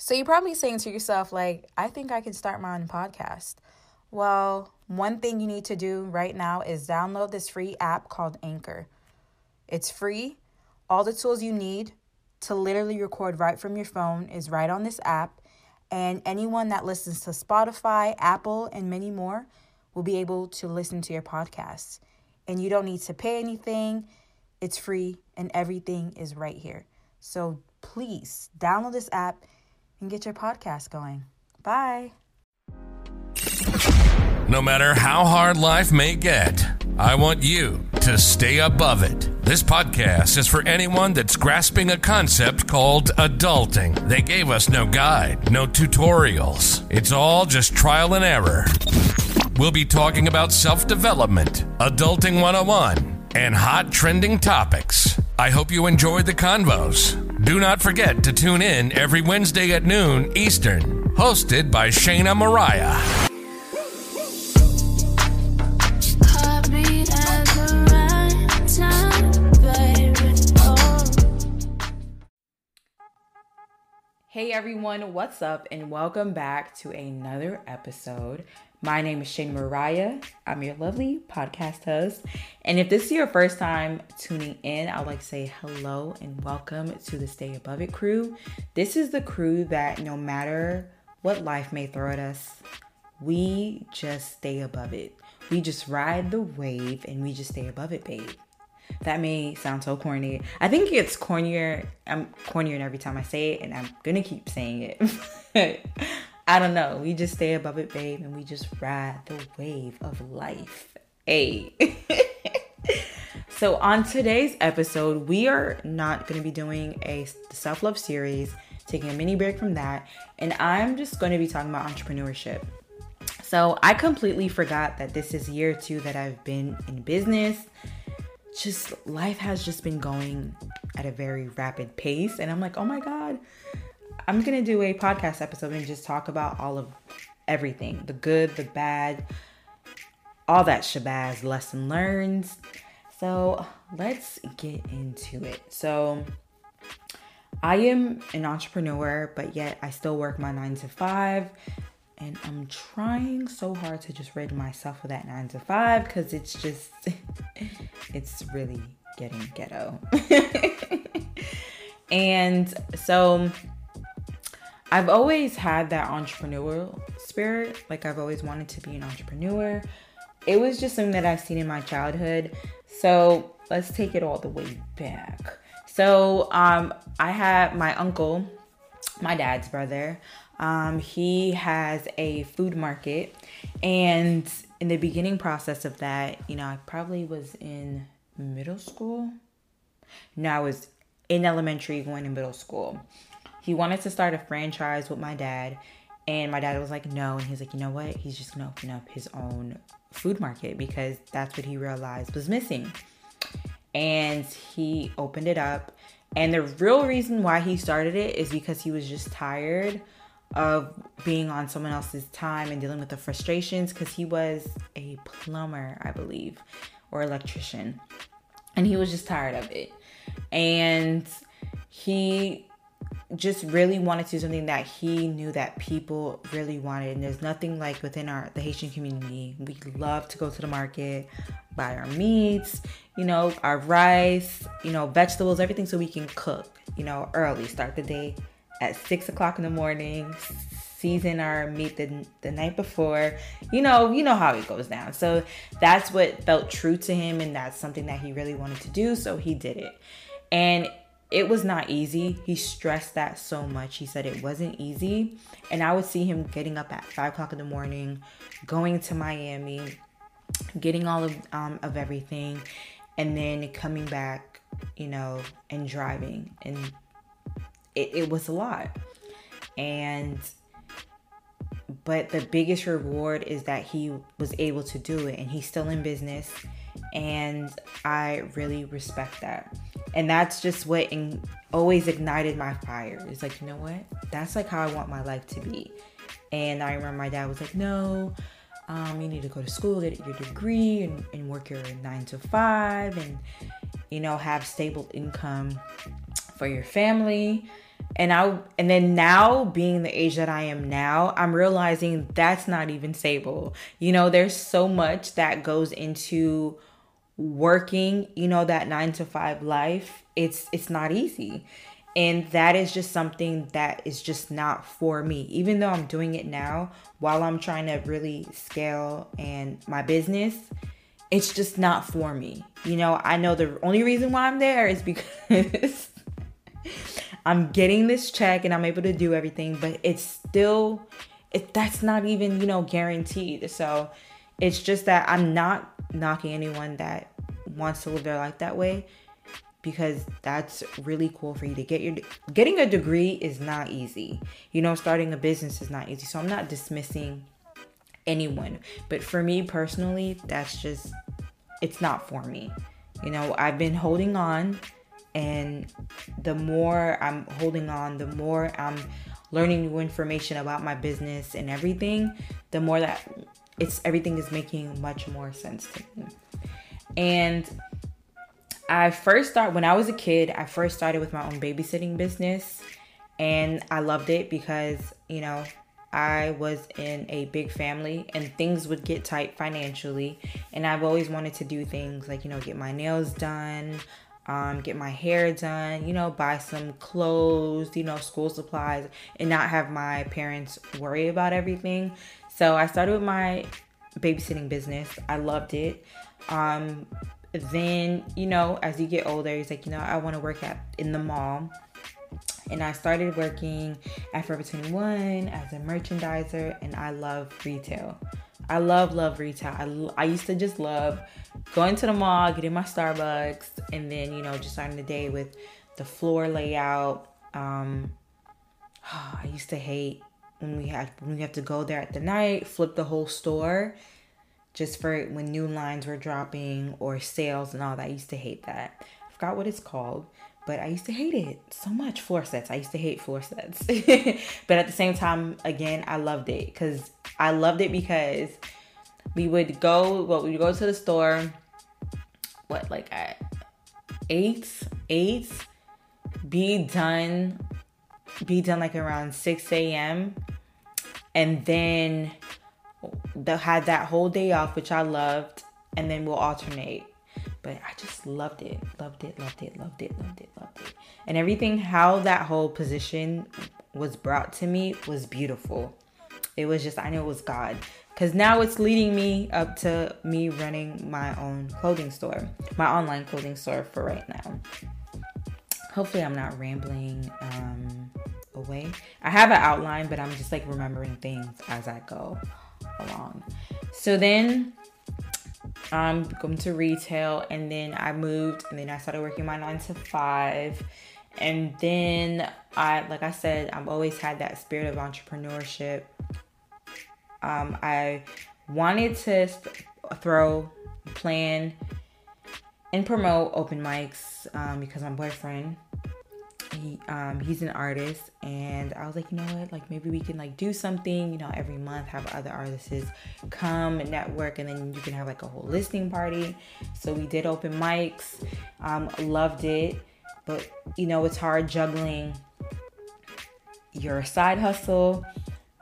So you're probably saying to yourself, like, I think I can start my own podcast. Well, one thing you need to do right now is download this free app called Anchor. It's free. All the tools you need to literally record right from your phone is right on this app. And anyone that listens to Spotify, Apple, and many more will be able to listen to your podcast. And you don't need to pay anything, it's free, and everything is right here. So please download this app and get your podcast going. Bye. No matter how hard life may get, I want you to stay above it. This podcast is for anyone that's grasping a concept called adulting. They gave us no guide, no tutorials. It's all just trial and error. We'll be talking about self development, adulting 101, and hot trending topics. I hope you enjoyed the convos. Do not forget to tune in every Wednesday at noon Eastern, hosted by Shayna Mariah. Hey everyone, what's up? And welcome back to another episode. My name is Shayna Mariah. I'm your lovely podcast host. And if this is your first time tuning in, I'd like to say hello and welcome to the Stay Above It crew. This is the crew that no matter what life may throw at us, we just stay above it. We just ride the wave and we just stay above it, babe. That may sound so corny. I think it's cornier. I'm cornier every time I say it, and I'm gonna keep saying it. I don't know. We just stay above it, babe, and we just ride the wave of life. Hey. so on today's episode, we are not gonna be doing a self love series. Taking a mini break from that, and I'm just going to be talking about entrepreneurship. So I completely forgot that this is year two that I've been in business. Just life has just been going at a very rapid pace. And I'm like, oh my God, I'm going to do a podcast episode and just talk about all of everything the good, the bad, all that shabazz, lesson learned. So let's get into it. So, I am an entrepreneur, but yet I still work my nine to five. And I'm trying so hard to just rid myself of that nine to five because it's just, it's really getting ghetto. and so I've always had that entrepreneurial spirit. Like I've always wanted to be an entrepreneur. It was just something that I've seen in my childhood. So let's take it all the way back. So um, I had my uncle, my dad's brother. Um, he has a food market, and in the beginning process of that, you know, I probably was in middle school. No, I was in elementary, going to middle school. He wanted to start a franchise with my dad, and my dad was like, no. And he's like, you know what? He's just gonna open up his own food market because that's what he realized was missing and he opened it up. And the real reason why he started it is because he was just tired of being on someone else's time and dealing with the frustrations because he was a plumber, I believe, or electrician. And he was just tired of it. And he just really wanted to do something that he knew that people really wanted. And there's nothing like within our the Haitian community. We love to go to the market, buy our meats, you know, our rice, you know, vegetables, everything so we can cook, you know, early. Start the day at six o'clock in the morning, season our meat the, the night before. You know, you know how it goes down. So that's what felt true to him and that's something that he really wanted to do. So he did it. And it was not easy. He stressed that so much. He said it wasn't easy. And I would see him getting up at five o'clock in the morning, going to Miami, getting all of um, of everything, and then coming back, you know, and driving. And it, it was a lot. And but the biggest reward is that he was able to do it and he's still in business and i really respect that and that's just what in, always ignited my fire. It's like you know what? That's like how i want my life to be. And i remember my dad was like no um, you need to go to school get your degree and, and work your nine to five and you know have stable income for your family. And I and then now being the age that I am now, I'm realizing that's not even stable. You know, there's so much that goes into working, you know, that 9 to 5 life. It's it's not easy. And that is just something that is just not for me. Even though I'm doing it now while I'm trying to really scale and my business, it's just not for me. You know, I know the only reason why I'm there is because I'm getting this check and I'm able to do everything, but it's still it that's not even, you know, guaranteed. So it's just that I'm not knocking anyone that wants to live their life that way because that's really cool for you to get your getting a degree is not easy. You know, starting a business is not easy. So I'm not dismissing anyone. But for me personally, that's just it's not for me. You know, I've been holding on and the more I'm holding on, the more I'm learning new information about my business and everything, the more that it's everything is making much more sense to me. And I first started when I was a kid, I first started with my own babysitting business and I loved it because, you know, I was in a big family and things would get tight financially. And I've always wanted to do things like, you know, get my nails done, um, get my hair done, you know, buy some clothes, you know, school supplies, and not have my parents worry about everything. So I started with my babysitting business. I loved it. Um, then, you know, as you get older, it's like, you know, I want to work at in the mall and I started working at Forever 21 as a merchandiser, and I love retail. I love, love retail. I, I used to just love going to the mall, getting my Starbucks, and then, you know, just starting the day with the floor layout. Um, I used to hate when we had when we have to go there at the night, flip the whole store just for when new lines were dropping or sales and all that. I used to hate that. I forgot what it's called but I used to hate it so much. Floor sets. I used to hate floor sets. but at the same time, again, I loved it because I loved it because we would go, well, we would go to the store, what, like at eight, eight, be done, be done like around 6 a.m. And then the, had that whole day off, which I loved. And then we'll alternate but I just loved it, loved it, loved it, loved it, loved it, loved it. And everything, how that whole position was brought to me was beautiful. It was just, I know it was God. Because now it's leading me up to me running my own clothing store, my online clothing store for right now. Hopefully, I'm not rambling um, away. I have an outline, but I'm just like remembering things as I go along. So then I'm going to retail and then I moved and then I started working my nine to five and then I like I said I've always had that spirit of entrepreneurship um I wanted to throw plan and promote open mics um, because my boyfriend. He um he's an artist and I was like, you know what, like maybe we can like do something, you know, every month have other artists come and network and then you can have like a whole listing party. So we did open mics, um, loved it, but you know, it's hard juggling your side hustle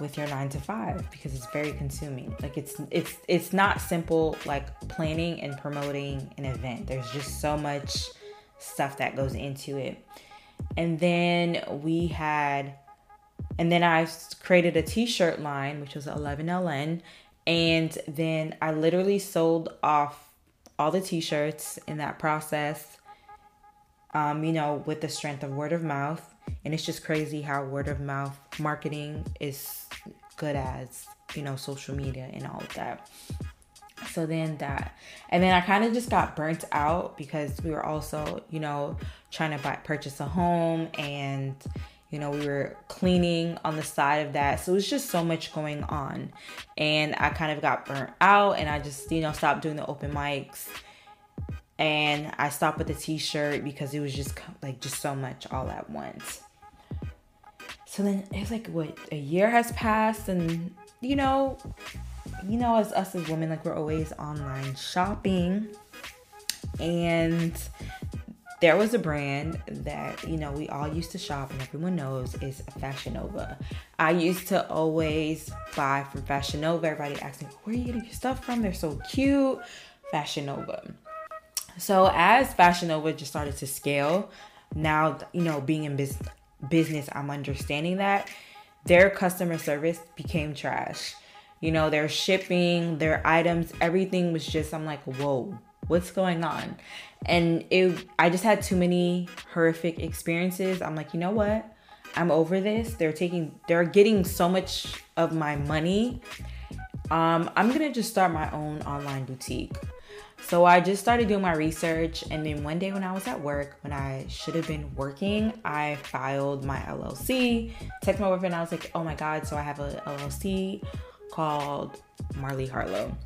with your nine to five because it's very consuming like it's it's it's not simple like planning and promoting an event there's just so much stuff that goes into it and then we had, and then I created a t shirt line, which was 11LN. And then I literally sold off all the t shirts in that process, um, you know, with the strength of word of mouth. And it's just crazy how word of mouth marketing is good as, you know, social media and all of that. So then that, and then I kind of just got burnt out because we were also, you know, trying to buy, purchase a home and, you know, we were cleaning on the side of that. So it was just so much going on. And I kind of got burnt out and I just, you know, stopped doing the open mics. And I stopped with the t shirt because it was just like just so much all at once. So then it's like what a year has passed and you know, you know, as us as women, like we're always online shopping. And there was a brand that you know we all used to shop and everyone knows is Fashion Nova. I used to always buy from Fashion Nova. Everybody asks me, "Where are you getting your stuff from? They're so cute." Fashion Nova. So as Fashion Nova just started to scale, now you know being in business, business, I'm understanding that their customer service became trash. You know, their shipping, their items, everything was just I'm like, whoa, what's going on? And it I just had too many horrific experiences. I'm like, you know what? I'm over this. They're taking they're getting so much of my money. Um, I'm gonna just start my own online boutique. So I just started doing my research, and then one day when I was at work, when I should have been working, I filed my LLC. Text my boyfriend, I was like, "Oh my god!" So I have a LLC called Marley Harlow,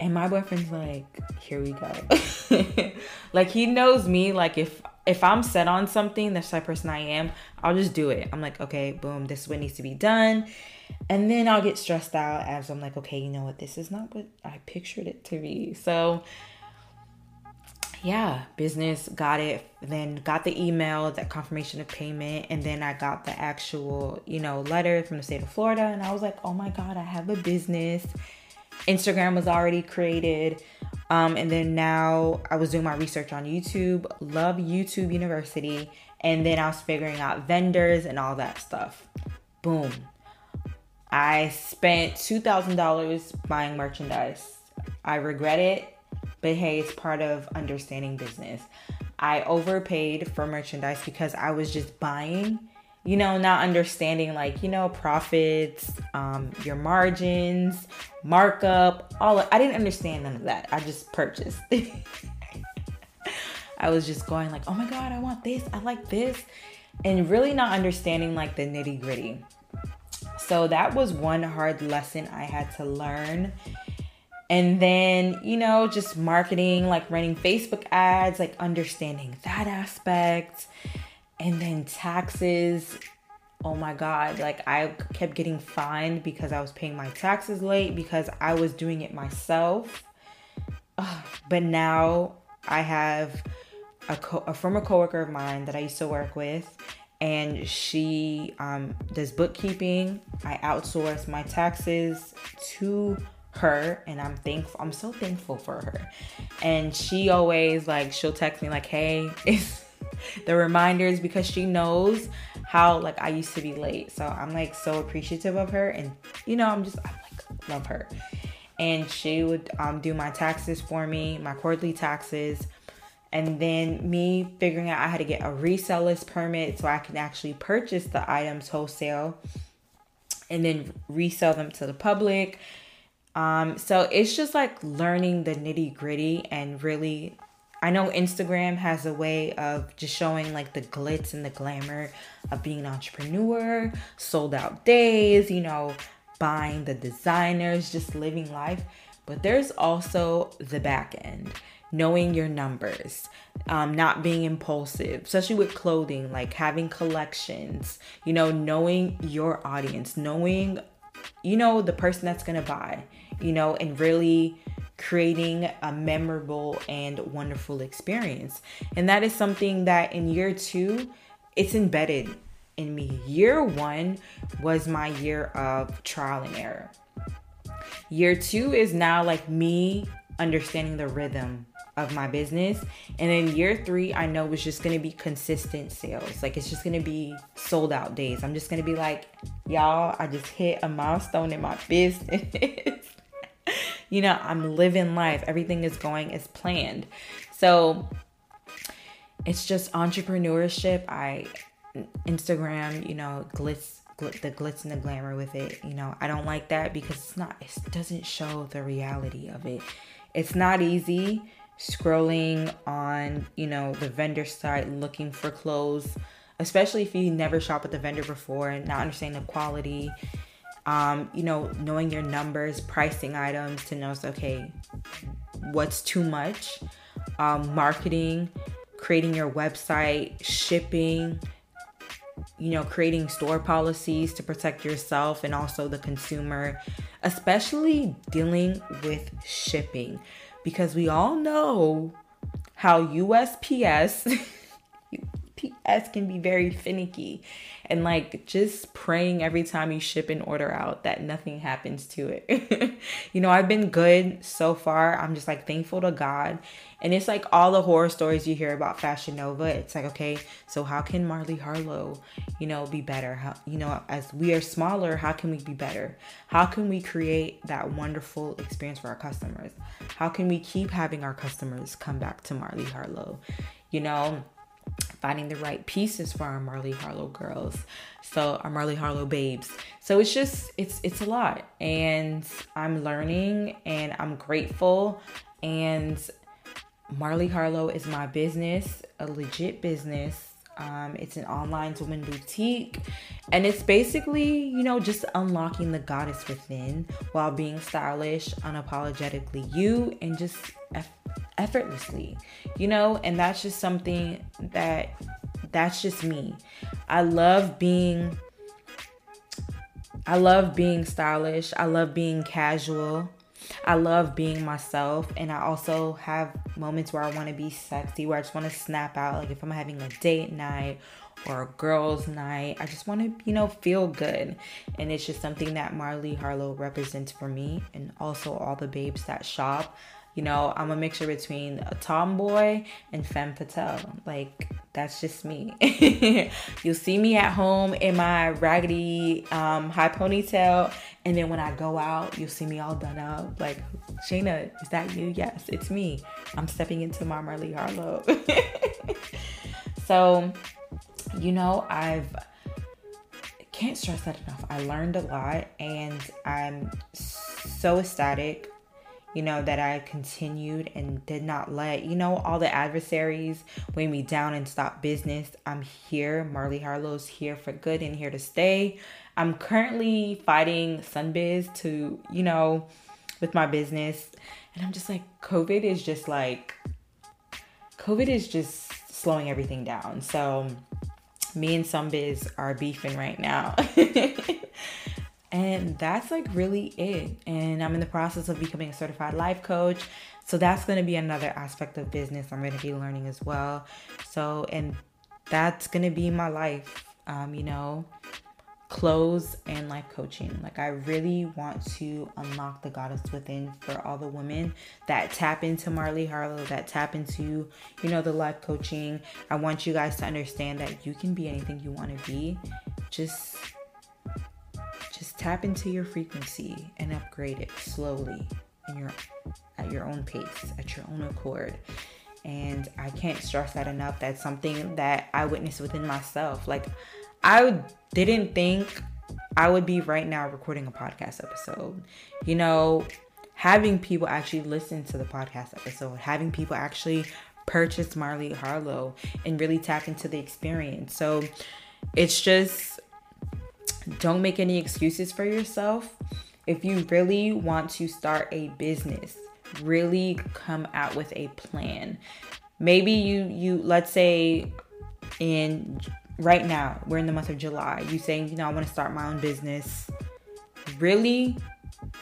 and my boyfriend's like, "Here we go." like he knows me. Like if if I'm set on something, that's the type of person I am. I'll just do it. I'm like, okay, boom, this is what needs to be done. And then I'll get stressed out as I'm like, okay, you know what? This is not what I pictured it to be. So yeah, business got it, then got the email, that confirmation of payment, and then I got the actual, you know, letter from the state of Florida. And I was like, oh my God, I have a business. Instagram was already created. Um, and then now I was doing my research on YouTube, love YouTube University, and then I was figuring out vendors and all that stuff. Boom. I spent $2,000 buying merchandise. I regret it but hey, it's part of understanding business. I overpaid for merchandise because I was just buying, you know, not understanding like, you know, profits, um, your margins, markup, all of, I didn't understand none of that. I just purchased. I was just going like, oh my God, I want this, I like this, and really not understanding like the nitty gritty. So that was one hard lesson I had to learn and then, you know, just marketing, like running Facebook ads, like understanding that aspect. And then taxes. Oh my God. Like, I kept getting fined because I was paying my taxes late because I was doing it myself. Ugh. But now I have a, co- a former coworker of mine that I used to work with and she um, does bookkeeping. I outsource my taxes to her and I'm thankful I'm so thankful for her. And she always like she'll text me like, "Hey, the reminders because she knows how like I used to be late." So I'm like so appreciative of her and you know, I'm just I like love her. And she would um, do my taxes for me, my quarterly taxes. And then me figuring out I had to get a reseller's permit so I can actually purchase the items wholesale and then resell them to the public um, so it's just like learning the nitty gritty and really I know Instagram has a way of just showing like the glitz and the glamour of being an entrepreneur, sold out days, you know, buying the designers, just living life. But there's also the back end, knowing your numbers, um, not being impulsive, especially with clothing, like having collections, you know, knowing your audience, knowing, you know, the person that's gonna buy you know, and really creating a memorable and wonderful experience. And that is something that in year two, it's embedded in me. Year one was my year of trial and error. Year two is now like me understanding the rhythm of my business. And then year three, I know was just gonna be consistent sales. Like it's just gonna be sold out days. I'm just gonna be like, y'all, I just hit a milestone in my business. you know, I'm living life. Everything is going as planned. So it's just entrepreneurship. I Instagram, you know, glitz the glitz and the glamour with it. You know, I don't like that because it's not it doesn't show the reality of it. It's not easy scrolling on, you know, the vendor site looking for clothes, especially if you never shop at the vendor before and not understanding the quality. Um, you know, knowing your numbers, pricing items to know, okay, what's too much, um, marketing, creating your website, shipping, you know, creating store policies to protect yourself and also the consumer, especially dealing with shipping because we all know how USPS Can be very finicky. And like just praying every time you ship an order out that nothing happens to it. you know, I've been good so far. I'm just like thankful to God. And it's like all the horror stories you hear about Fashion Nova. It's like, okay, so how can Marley Harlow, you know, be better? How, you know, as we are smaller, how can we be better? How can we create that wonderful experience for our customers? How can we keep having our customers come back to Marley Harlow? You know, finding the right pieces for our Marley Harlow girls. So our Marley Harlow babes. So it's just it's it's a lot and I'm learning and I'm grateful and Marley Harlow is my business, a legit business. Um, it's an online woman boutique, and it's basically, you know, just unlocking the goddess within while being stylish, unapologetically you, and just eff- effortlessly, you know. And that's just something that that's just me. I love being. I love being stylish. I love being casual. I love being myself, and I also have moments where I want to be sexy, where I just want to snap out. Like if I'm having a date night or a girls' night, I just want to, you know, feel good. And it's just something that Marley Harlow represents for me, and also all the babes that shop. You know, I'm a mixture between a tomboy and femme fatale. Like, that's just me. You'll see me at home in my raggedy um, high ponytail. And then when I go out, you'll see me all done up. Like, Shayna, is that you? Yes, it's me. I'm stepping into my Marley Harlow. so, you know, I've can't stress that enough. I learned a lot and I'm so ecstatic you know, that I continued and did not let, you know, all the adversaries weigh me down and stop business. I'm here. Marley Harlow's here for good and here to stay. I'm currently fighting Sunbiz to, you know, with my business. And I'm just like, COVID is just like, COVID is just slowing everything down. So me and Sunbiz are beefing right now. And that's like really it. And I'm in the process of becoming a certified life coach. So that's going to be another aspect of business I'm going to be learning as well. So, and that's going to be my life, um, you know, clothes and life coaching. Like, I really want to unlock the goddess within for all the women that tap into Marley Harlow, that tap into, you know, the life coaching. I want you guys to understand that you can be anything you want to be. Just just tap into your frequency and upgrade it slowly in your at your own pace, at your own accord. And I can't stress that enough. That's something that I witnessed within myself. Like I didn't think I would be right now recording a podcast episode. You know, having people actually listen to the podcast episode, having people actually purchase Marley Harlow and really tap into the experience. So it's just don't make any excuses for yourself. If you really want to start a business, really come out with a plan. Maybe you you let's say in right now, we're in the month of July. You saying, you know, I want to start my own business. Really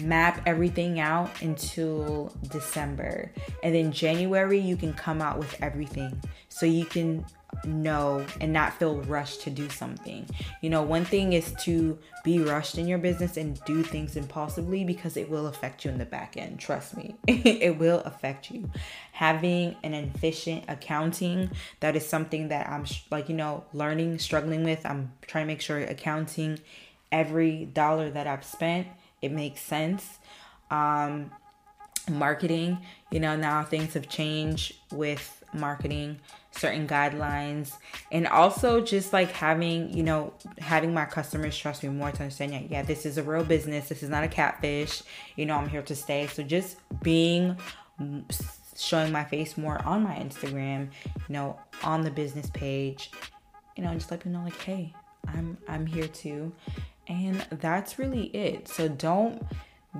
map everything out until December. And then January you can come out with everything. So you can know and not feel rushed to do something. You know, one thing is to be rushed in your business and do things impulsively because it will affect you in the back end. Trust me, it will affect you. Having an efficient accounting, that is something that I'm like, you know, learning, struggling with. I'm trying to make sure accounting every dollar that I've spent, it makes sense. Um, marketing, you know, now things have changed with marketing certain guidelines. And also just like having you know having my customers trust me more to understand that yeah this is a real business. This is not a catfish. You know i'm here to stay. So just being showing my face more on my instagram you know on the business page you know just let people know like hey i'm i'm here too. And that's really it. So don't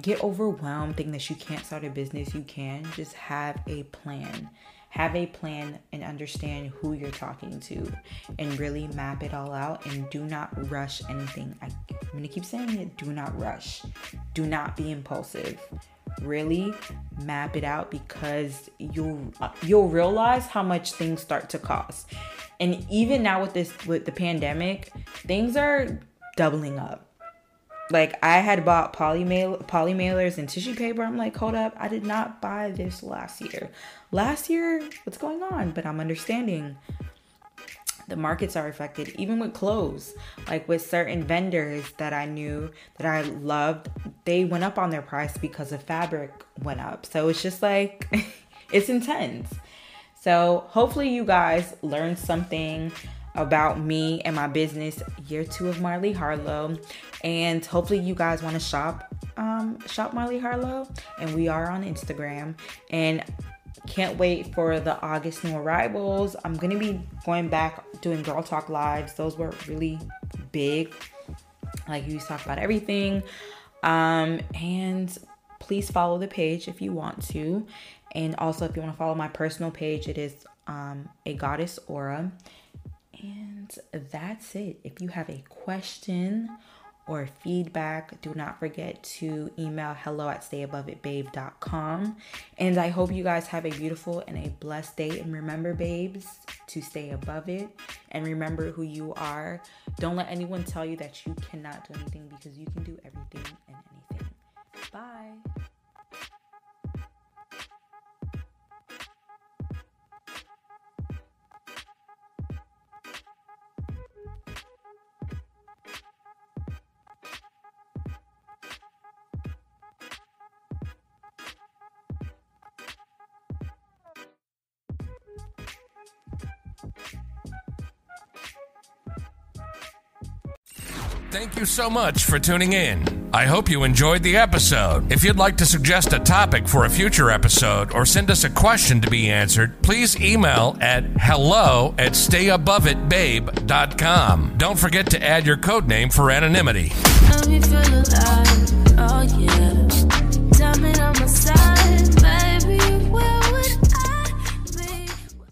get overwhelmed thinking that you can't start a business. You can. Just have a plan have a plan and understand who you're talking to and really map it all out and do not rush anything. I, am gonna keep saying it do not rush, do not be impulsive. really map it out because you'll you'll realize how much things start to cost. And even now with this with the pandemic, things are doubling up. Like I had bought poly mail poly mailers and tissue paper. I'm like, hold up, I did not buy this last year. Last year, what's going on? But I'm understanding the markets are affected even with clothes like with certain vendors that i knew that i loved they went up on their price because the fabric went up so it's just like it's intense so hopefully you guys learned something about me and my business year two of marley harlow and hopefully you guys want to shop um shop marley harlow and we are on instagram and can't wait for the August new arrivals. I'm gonna be going back doing Girl Talk lives. Those were really big. Like you talk about everything. Um, and please follow the page if you want to. And also if you want to follow my personal page, it is um a goddess aura. And that's it. If you have a question or feedback, do not forget to email hello at stayaboveitbabe.com. And I hope you guys have a beautiful and a blessed day. And remember, babes, to stay above it and remember who you are. Don't let anyone tell you that you cannot do anything because you can do everything and anything. Bye. Thank you so much for tuning in. I hope you enjoyed the episode. If you'd like to suggest a topic for a future episode or send us a question to be answered, please email at hello at stayaboveitbabe.com. Don't forget to add your code name for anonymity.